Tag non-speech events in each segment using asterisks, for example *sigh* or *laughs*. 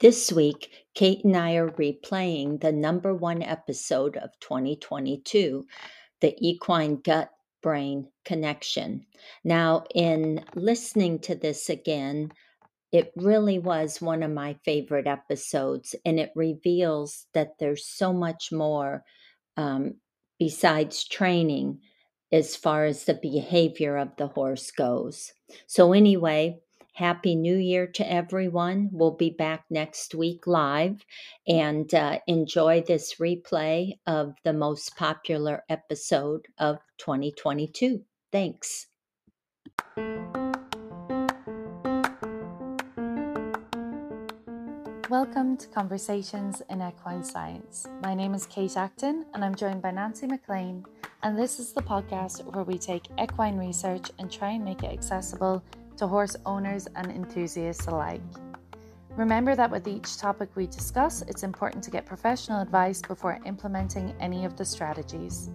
This week, Kate and I are replaying the number one episode of 2022, the equine gut brain connection. Now, in listening to this again, it really was one of my favorite episodes, and it reveals that there's so much more um, besides training as far as the behavior of the horse goes. So, anyway, Happy New Year to everyone. We'll be back next week live and uh, enjoy this replay of the most popular episode of 2022. Thanks. Welcome to Conversations in Equine Science. My name is Kate Acton and I'm joined by Nancy McLean, and this is the podcast where we take equine research and try and make it accessible to horse owners and enthusiasts alike. Remember that with each topic we discuss, it's important to get professional advice before implementing any of the strategies.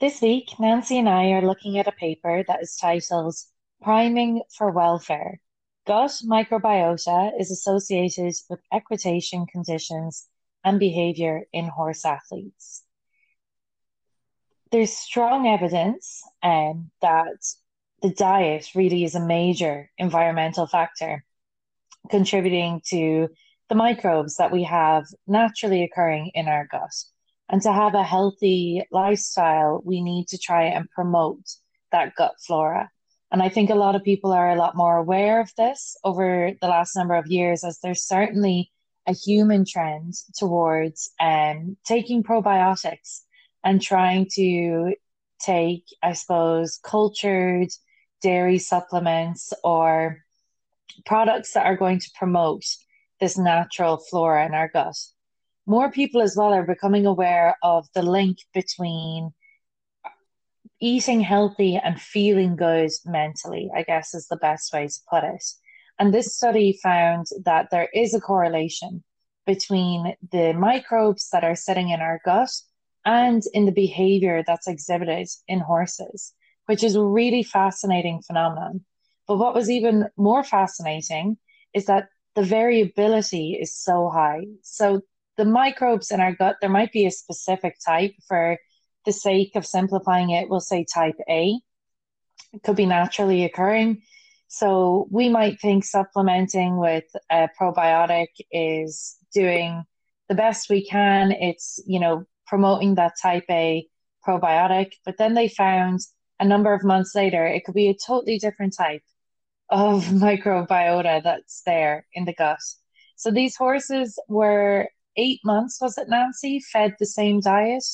This week, Nancy and I are looking at a paper that is titled Priming for Welfare. Gut microbiota is associated with equitation conditions and behavior in horse athletes. There's strong evidence um, that the diet really is a major environmental factor contributing to the microbes that we have naturally occurring in our gut. And to have a healthy lifestyle, we need to try and promote that gut flora. And I think a lot of people are a lot more aware of this over the last number of years, as there's certainly a human trend towards um, taking probiotics and trying to take, I suppose, cultured dairy supplements or products that are going to promote this natural flora in our gut more people as well are becoming aware of the link between eating healthy and feeling good mentally, I guess is the best way to put it. And this study found that there is a correlation between the microbes that are sitting in our gut and in the behavior that's exhibited in horses, which is a really fascinating phenomenon. But what was even more fascinating is that the variability is so high. So the microbes in our gut, there might be a specific type for the sake of simplifying it, we'll say type A. It could be naturally occurring. So we might think supplementing with a probiotic is doing the best we can. It's, you know, promoting that type A probiotic. But then they found a number of months later, it could be a totally different type of *laughs* microbiota that's there in the gut. So these horses were eight months, was it, Nancy, fed the same diet?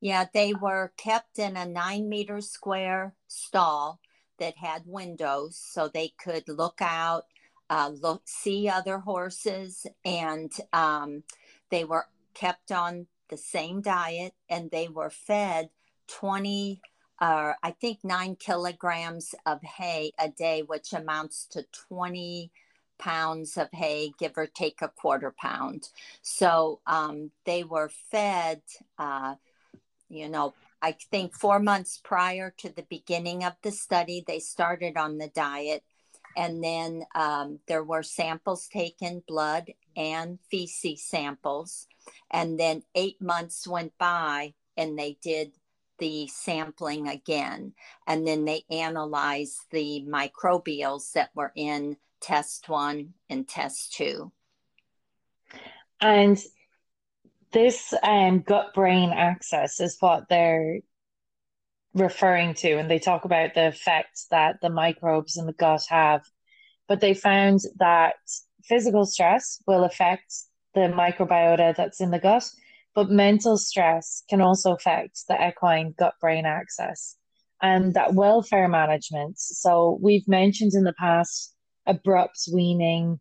Yeah, they were kept in a nine meter square stall that had windows so they could look out, uh, look, see other horses, and um, they were kept on the same diet and they were fed 20 uh, I think nine kilograms of hay a day, which amounts to 20 pounds of hay, give or take a quarter pound. So um, they were fed, uh, you know, I think four months prior to the beginning of the study, they started on the diet. And then um, there were samples taken, blood and feces samples. And then eight months went by and they did the sampling again. And then they analyzed the microbials that were in test one and test two. And this um, gut brain axis is what they're referring to, and they talk about the effects that the microbes in the gut have. But they found that physical stress will affect the microbiota that's in the gut, but mental stress can also affect the equine gut brain axis and that welfare management. So, we've mentioned in the past abrupt weaning.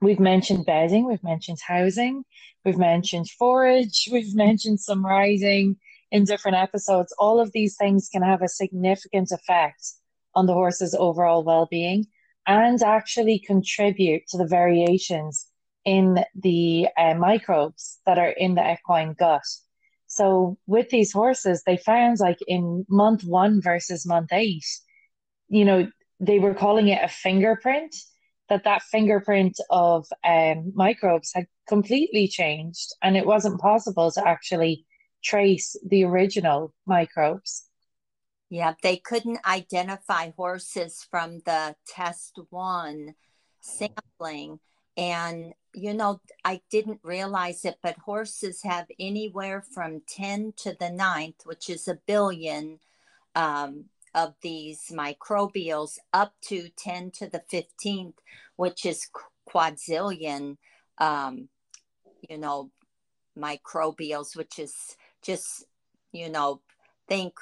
We've mentioned bedding, we've mentioned housing, we've mentioned forage, we've mentioned some riding in different episodes. All of these things can have a significant effect on the horse's overall well being and actually contribute to the variations in the uh, microbes that are in the equine gut. So, with these horses, they found like in month one versus month eight, you know, they were calling it a fingerprint, that that fingerprint of um, microbes had completely changed and it wasn't possible to actually trace the original microbes. Yeah, they couldn't identify horses from the test one sampling. And, you know, I didn't realize it, but horses have anywhere from 10 to the ninth, which is a billion um, of these microbials, up to 10 to the 15th, which is quadrillion, um, you know, microbials, which is just, you know, think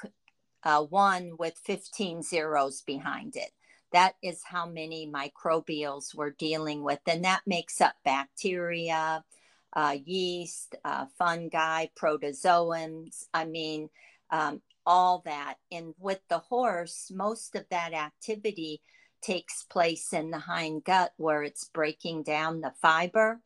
uh, one with 15 zeros behind it. That is how many microbials we're dealing with. And that makes up bacteria, uh, yeast, uh, fungi, protozoans. I mean, um, all that. And with the horse, most of that activity takes place in the hind gut where it's breaking down the fiber.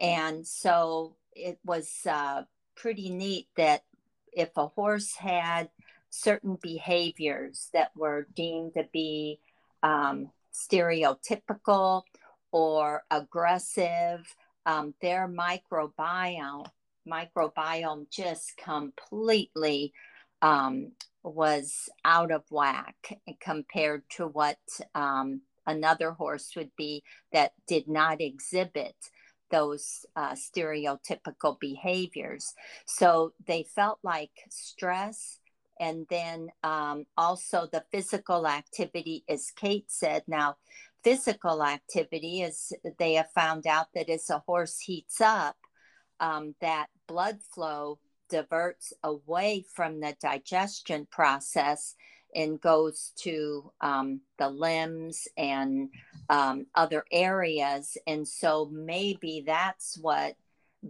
And so it was uh, pretty neat that if a horse had certain behaviors that were deemed to be um, stereotypical or aggressive, um, their microbiome microbiome just completely um, was out of whack compared to what um, another horse would be that did not exhibit those uh, stereotypical behaviors. So they felt like stress and then um, also the physical activity, as Kate said. Now, physical activity is they have found out that as a horse heats up, um, that blood flow diverts away from the digestion process and goes to um, the limbs and um, other areas. And so maybe that's what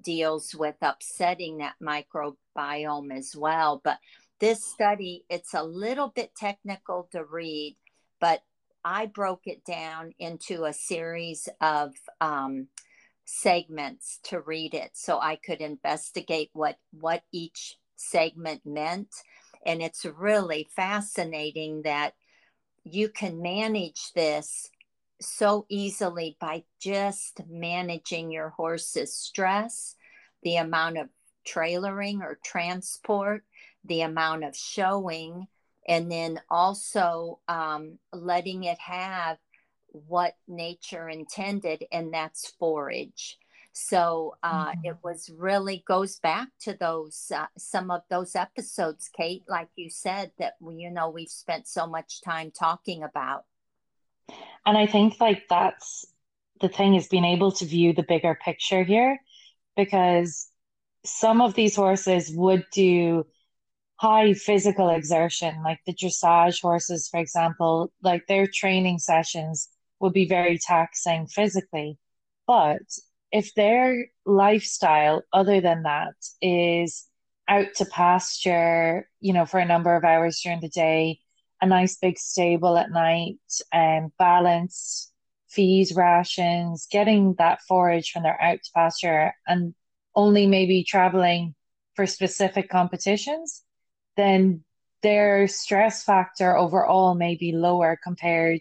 deals with upsetting that microbiome as well. But this study, it's a little bit technical to read, but I broke it down into a series of um, segments to read it so I could investigate what what each segment meant. And it's really fascinating that you can manage this so easily by just managing your horse's stress, the amount of trailering or transport, the amount of showing, and then also um, letting it have what nature intended, and that's forage. So uh, mm-hmm. it was really goes back to those uh, some of those episodes, Kate, like you said that we, you know we've spent so much time talking about. And I think like that's the thing is being able to view the bigger picture here, because some of these horses would do high physical exertion, like the dressage horses, for example, like their training sessions would be very taxing physically. But if their lifestyle, other than that, is out to pasture, you know, for a number of hours during the day, a nice big stable at night, and um, balanced feed rations, getting that forage when they're out to pasture, and only maybe traveling for specific competitions, then their stress factor overall may be lower compared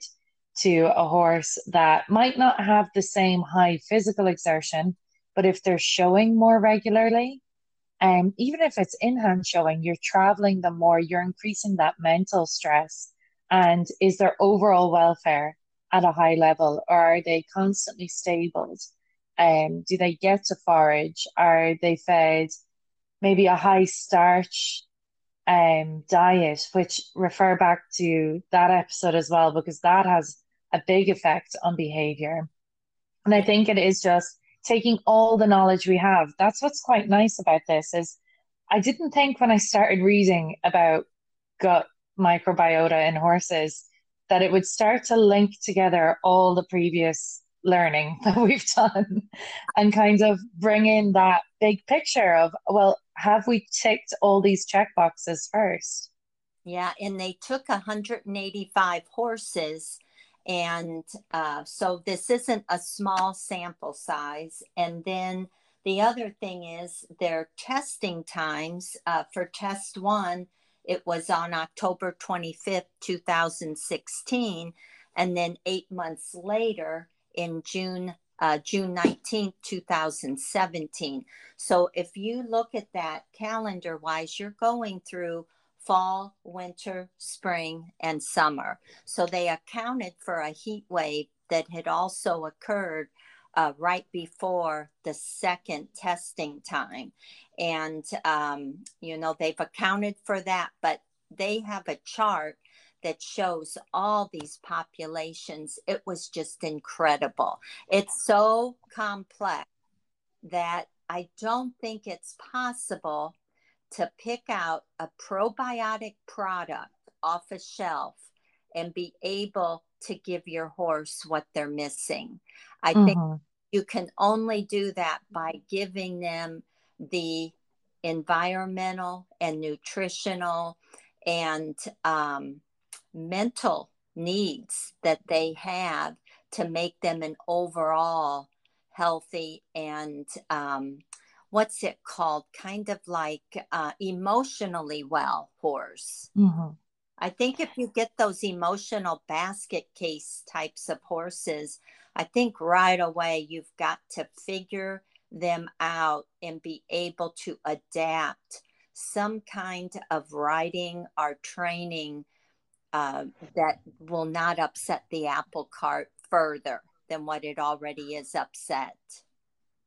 to a horse that might not have the same high physical exertion, but if they're showing more regularly, and um, even if it's in hand showing, you're traveling them more, you're increasing that mental stress. And is their overall welfare at a high level, or are they constantly stabled? Um, do they get to forage? Are they fed maybe a high starch um, diet, which refer back to that episode as well, because that has a big effect on behavior. And I think it is just taking all the knowledge we have. That's what's quite nice about this is I didn't think when I started reading about gut microbiota in horses that it would start to link together all the previous learning *laughs* that we've done and kind of bring in that big picture of well have we ticked all these check boxes first yeah and they took 185 horses and uh, so this isn't a small sample size. And then the other thing is their testing times uh, for test one it was on October 25th, 2016. And then eight months later, in June uh, June 19th, 2017. So if you look at that calendar wise, you're going through fall, winter, spring, and summer. So they accounted for a heat wave that had also occurred uh, right before the second testing time. And, um, you know, they've accounted for that, but they have a chart that shows all these populations. It was just incredible. It's so complex that I don't think it's possible to pick out a probiotic product off a shelf and be able to give your horse what they're missing. I mm-hmm. think you can only do that by giving them the environmental and nutritional and um, mental needs that they have to make them an overall healthy and um, what's it called? Kind of like uh, emotionally well horse mm-hmm. i think if you get those emotional basket case types of horses i think right away you've got to figure them out and be able to adapt. Some kind of riding or training uh, that will not upset the apple cart further than what it already is upset.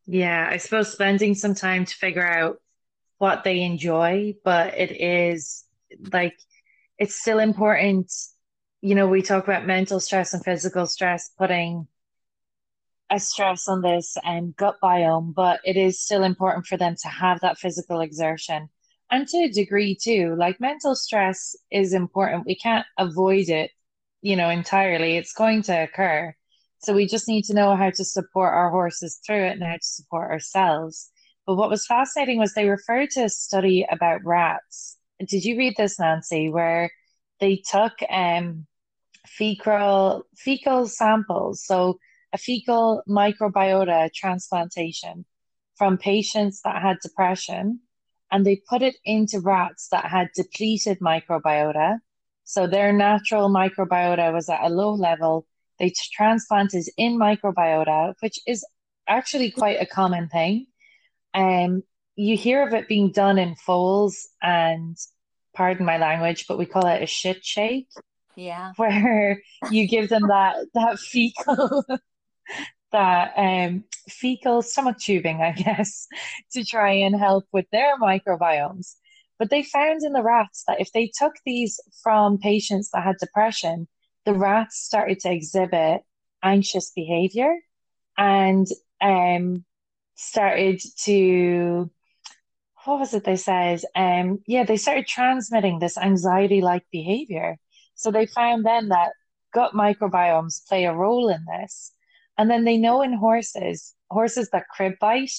Yeah, I suppose spending some time to figure out what they enjoy, but it is like it's still important. You know, we talk about mental stress and physical stress, putting a stress on this and gut biome, but it is still important for them to have that physical exertion and to a degree too like mental stress is important. We can't avoid it you know entirely. It's going to occur. So we just need to know how to support our horses through it and how to support ourselves. But what was fascinating was they referred to a study about rats. Did you read this nancy where they took um fecal fecal samples so a fecal microbiota transplantation from patients that had depression and they put it into rats that had depleted microbiota. So their natural microbiota was at a low level. They transplanted in microbiota, which is actually quite a common thing. Um, you hear of it being done in foals and pardon my language, but we call it a shit shake. Yeah. *laughs* Where you give them that that fecal *laughs* that um, fecal stomach tubing, I *laughs* guess, to try and help with their microbiomes. But they found in the rats that if they took these from patients that had depression, the rats started to exhibit anxious behavior and um, started to what was it they said? Um, yeah, they started transmitting this anxiety like behavior. So they found then that gut microbiomes play a role in this. And then they know in horses, horses that crib bite,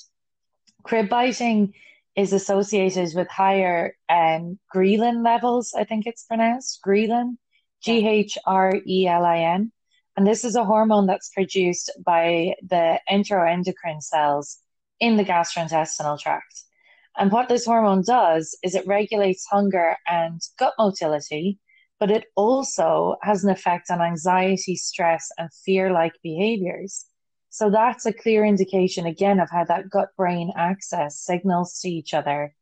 crib biting is associated with higher um, ghrelin levels, I think it's pronounced ghrelin, G H R E L I N. And this is a hormone that's produced by the enteroendocrine cells in the gastrointestinal tract. And what this hormone does is it regulates hunger and gut motility, but it also has an effect on anxiety, stress, and fear like behaviors. So that's a clear indication, again, of how that gut brain axis signals to each other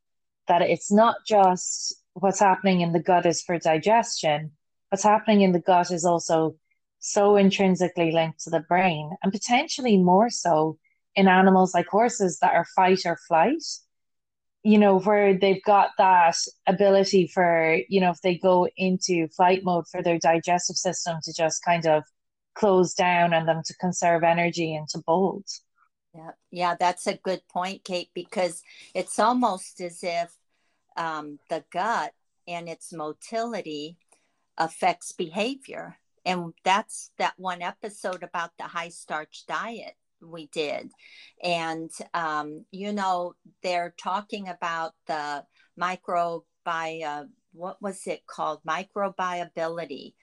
that it's not just what's happening in the gut is for digestion, what's happening in the gut is also so intrinsically linked to the brain, and potentially more so in animals like horses that are fight or flight you know, where they've got that ability for, you know, if they go into flight mode for their digestive system to just kind of close down and them to conserve energy and to bolt. Yeah, yeah, that's a good point, Kate, because it's almost as if um, the gut and its motility affects behavior. And that's that one episode about the high starch diet we did. And, um, you know, they're talking about the microbi, what was it called? Microbiability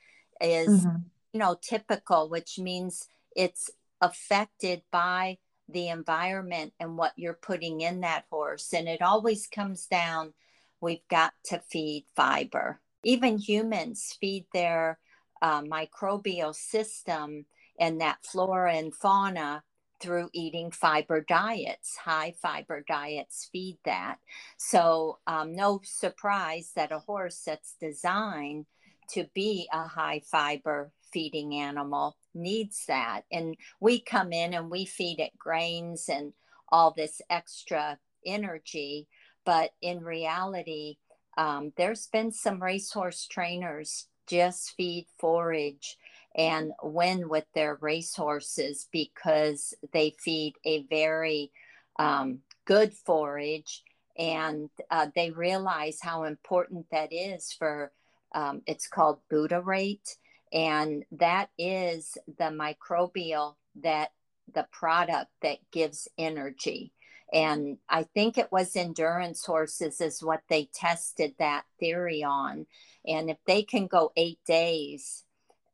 is, mm-hmm. you know, typical, which means it's affected by the environment and what you're putting in that horse. And it always comes down we've got to feed fiber. Even humans feed their uh, microbial system and that flora and fauna through eating fiber diets. High fiber diets feed that. So, um, no surprise that a horse that's designed to be a high fiber feeding animal needs that. And we come in and we feed it grains and all this extra energy. But in reality, um, there's been some racehorse trainers just feed forage and win with their racehorses because they feed a very um, good forage. And uh, they realize how important that is for um, it's called butyrate and that is the microbial that the product that gives energy. And i think it was endurance horses is what they tested that theory on. And if they can go eight days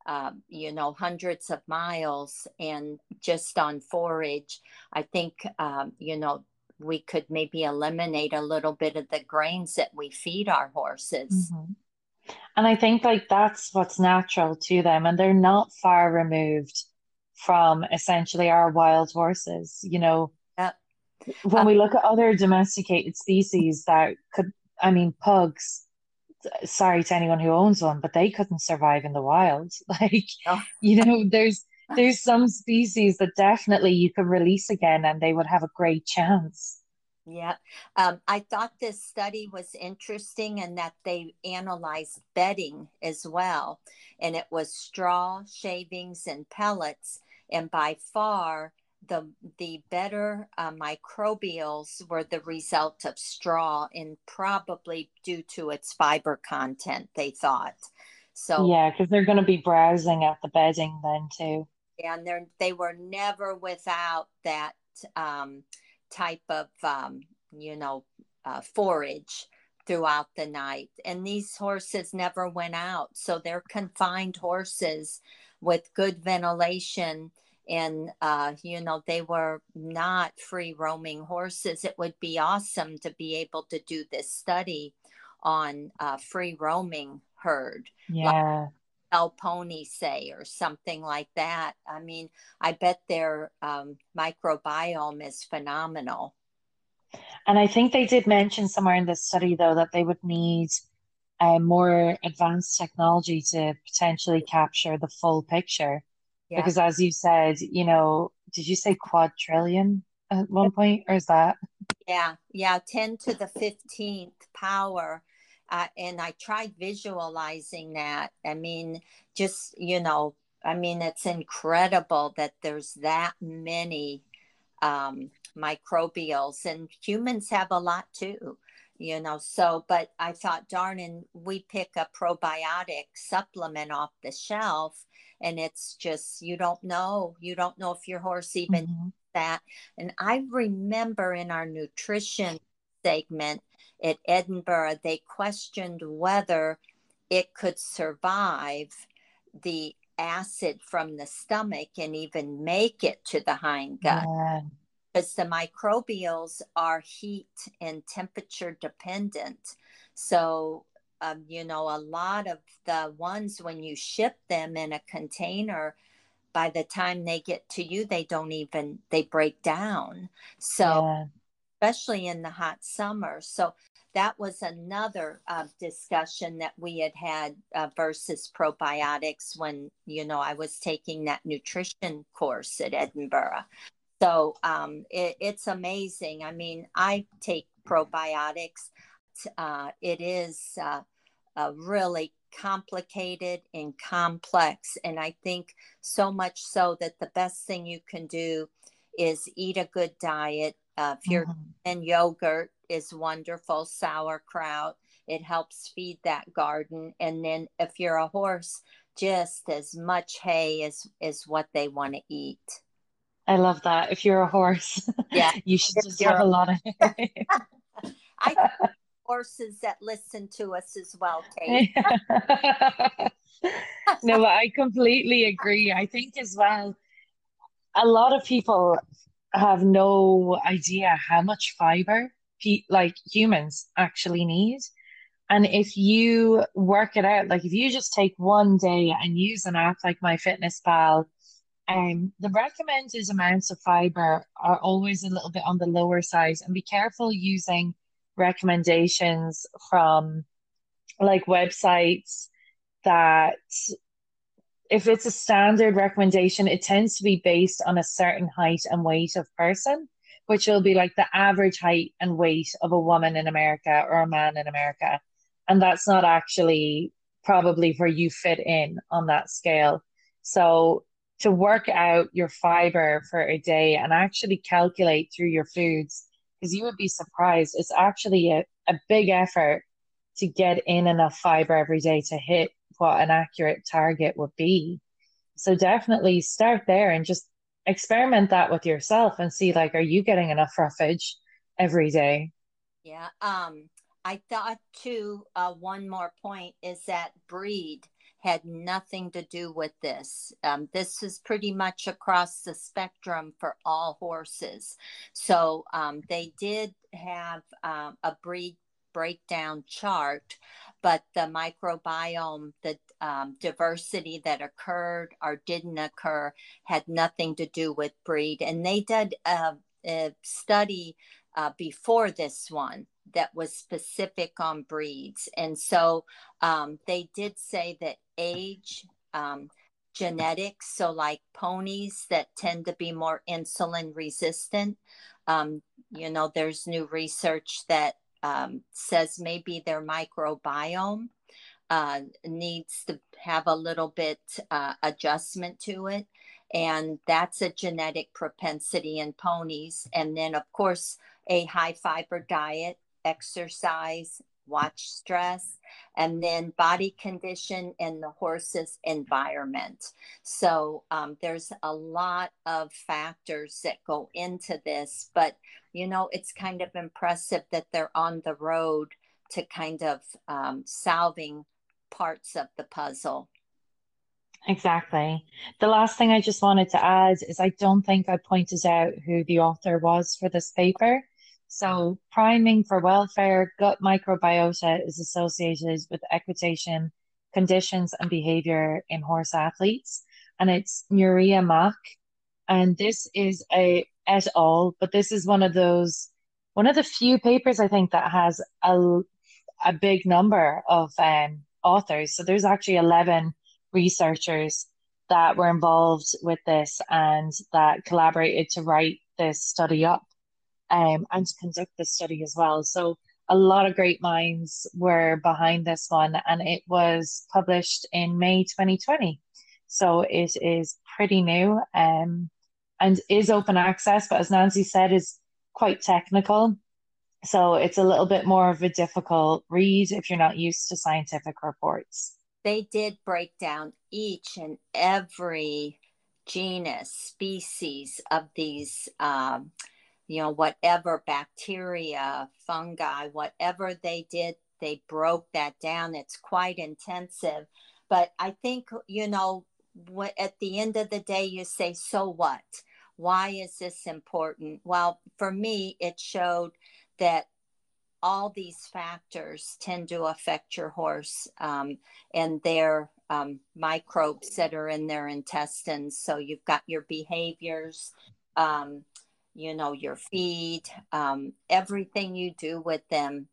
um, you know hundreds of miles and just on forage i think um, you know we could maybe eliminate a little bit of the grains that we feed our horses mm-hmm. and i think like that's what's natural to them and they're not far removed from essentially our wild horses you know yep. when um, we look at other domesticated species that could i mean pugs sorry to anyone who owns one, but they couldn't survive in the wild. *laughs* Like, oh. you know, there's there's some species that definitely you could release again and they would have a great chance. Yeah. Um, I thought this study was interesting in that they analyzed bedding as well. And it was straw, shavings, and pellets. And by far, the the better uh, microbials were the result of straw and probably due to its fiber content they thought. So yeah because they're going to be browsing at the bedding then too. And they they were never without that um, type of um, you know uh, forage throughout the night. And these horses never went out so they're confined horses with good ventilation and uh, you know they were not free roaming horses. It would be awesome to be able to do this study on uh, free roaming herd. Yeah. Like pony say or something like that. I mean i bet their um, microbiome is phenomenal. And i think they did mention somewhere in this study though that they would need a more advanced technology to potentially capture the full picture yeah. Because as you said, you know, did you say quadrillion at one point, or is that? Yeah, yeah, 10 to the 15th power. Uh, and I tried visualizing that. I mean, just, you know, I mean, it's incredible that there's that many um, microbials, and humans have a lot too you know so but i thought darn and we pick a probiotic supplement off the shelf and it's just you don't know you don't know if your horse even mm-hmm. that. And i remember in our nutrition segment at edinburgh they questioned whether it could survive the acid from the stomach and even make it to the hind gut. Yeah because the microbials are heat and temperature dependent. So, um, you know, a lot of the ones when you ship them in a container, by the time they get to you, they don't even they break down. So, yeah. especially in the hot summer. So that was another uh, discussion that we had had uh, versus probiotics when you know I was taking that nutrition course at Edinburgh. So um, it, it's amazing. I mean, I take probiotics. Uh, it is uh, uh, really complicated and complex. And I think so much so that the best thing you can do is eat a good diet. Uh, if you're mm-hmm. and yogurt is wonderful, sauerkraut. It helps feed that garden. And then if you're a horse, just as much hay as is what they want to eat. I love that. If you're a horse, yeah, *laughs* you should just have a lot of *laughs* I *laughs* horses that listen to us as well, Kate. no, but I completely agree. I think as well, a lot of people have no idea how much fiber like humans actually need. And if you work it out, like if you just take one day and use an app like MyFitnessPal, um, the recommended amounts of fiber are always a little bit on the lower side, and be careful using recommendations from like websites that if it's a standard recommendation, it tends to be based on a certain height and weight of person, which will be like the average height and weight of a woman in America or a man in America. And that's not actually probably where you fit in on that scale. So to work out your fiber for a day and actually calculate through your foods, because you would be surprised, it's actually a, a big effort to get in enough fiber every day to hit what an accurate target would be. So definitely start there and just experiment that with yourself and see like are you getting enough roughage every day? Yeah. Um I thought too uh one more point is that breed had nothing to do with this. Um, this is pretty much across the spectrum for all horses. So um, they did have um, a breed breakdown chart, but the microbiome, the um, diversity that occurred or didn't occur had nothing to do with breed. And they did a, a study uh, before this one that was specific on breeds. And so um, they did say that age, um, genetics, so like ponies that tend to be more insulin resistant, um, you know, there's new research that um, says maybe their microbiome uh, needs to have a little bit uh, adjustment to it. And that's a genetic propensity in ponies. And then, of course, a high fiber diet, exercise, watch stress, and then body condition and the horse's environment. So um, there's a lot of factors that go into this, but you know, it's kind of impressive that they're on the road to kind of um, solving parts of the puzzle. Exactly. The last thing I just wanted to add is I don't think I pointed out who the author was for this paper. So, priming for welfare, gut microbiota is associated with equitation, conditions, and behavior in horse athletes. And it's Nuria Mach. And this is a et al., but this is one of those, one of the few papers I think that has a, a big number of um, authors. So, there's actually 11 researchers that were involved with this and that collaborated to write this study up um, and to conduct this study as well. So a lot of great minds were behind this one, and it was published in May 2020. So it is pretty new um, and is open access, but as Nancy said, is quite technical. So it's a little bit more of a difficult read if you're not used to scientific reports. They did break down each and every genus, species of these um, you know, whatever bacteria, fungi, whatever they did, they broke that down. It's quite intensive. But I think, you know, what, at the end of the day, you say, so what? Why is this important? Well, for me, it showed that all these factors tend to affect your horse um, and their um, microbes that are in their intestines. So you've got your behaviors, um, you know, your feed, um, everything you do with them.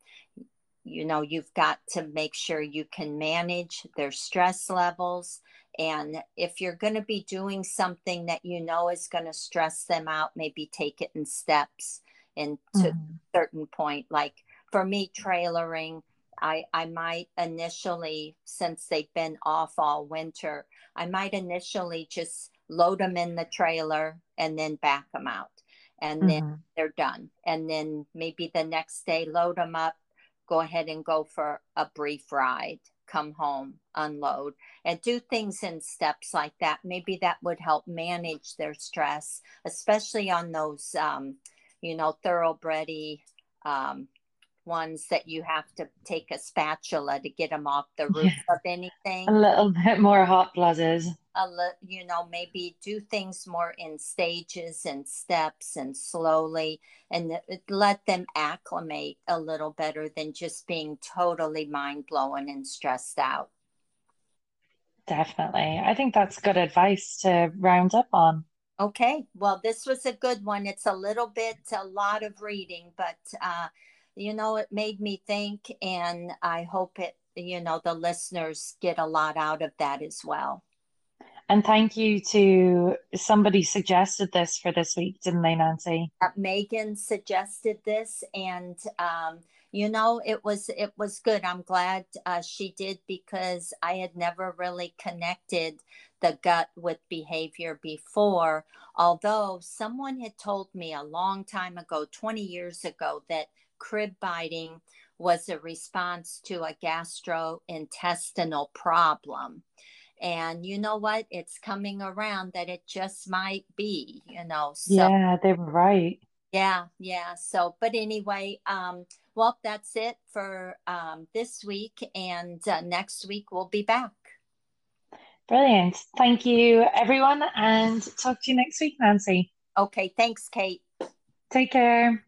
You know, you've got to make sure you can manage their stress levels. And if you're going to be doing something that you know is going to stress them out, maybe take it in steps and to mm-hmm. a certain point. Like for me, trailering, I, I might initially, since they've been off all winter, I might initially just load them in the trailer and then back them out and mm-hmm. then they're done. And then maybe the next day, load them up, go ahead and go for a brief ride, come home, unload, and do things in steps like that. Maybe that would help manage their stress, especially on those, um, you know, thoroughbredy um, ones that you have to take a spatula to get them off the roof of anything. A little bit more hot blooded. A li- you know maybe do things more in stages and steps and slowly and let them acclimate a little better than just being totally mind blowing and stressed out. Definitely. I think that's good advice to round up on. Okay. Well this was a good one. It's a little bit a lot of reading but uh you know it made me think and i hope it you know the listeners get a lot out of that as well and thank you to somebody suggested this for this week didn't they nancy uh, megan suggested this and um, you know it was it was good i'm glad uh, she did because i had never really connected the gut with behavior before although someone had told me a long time ago 20 years ago that crib biting was a response to a gastrointestinal problem. And you know what? It's coming around that it just might be, you know. So, yeah, they were right. Yeah, yeah. So, but anyway, um, well, that's it for um, this week. And uh, next week we'll be back. Brilliant. Thank you, everyone. And talk to you next week, Nancy. Okay. Thanks, Kate. Take care.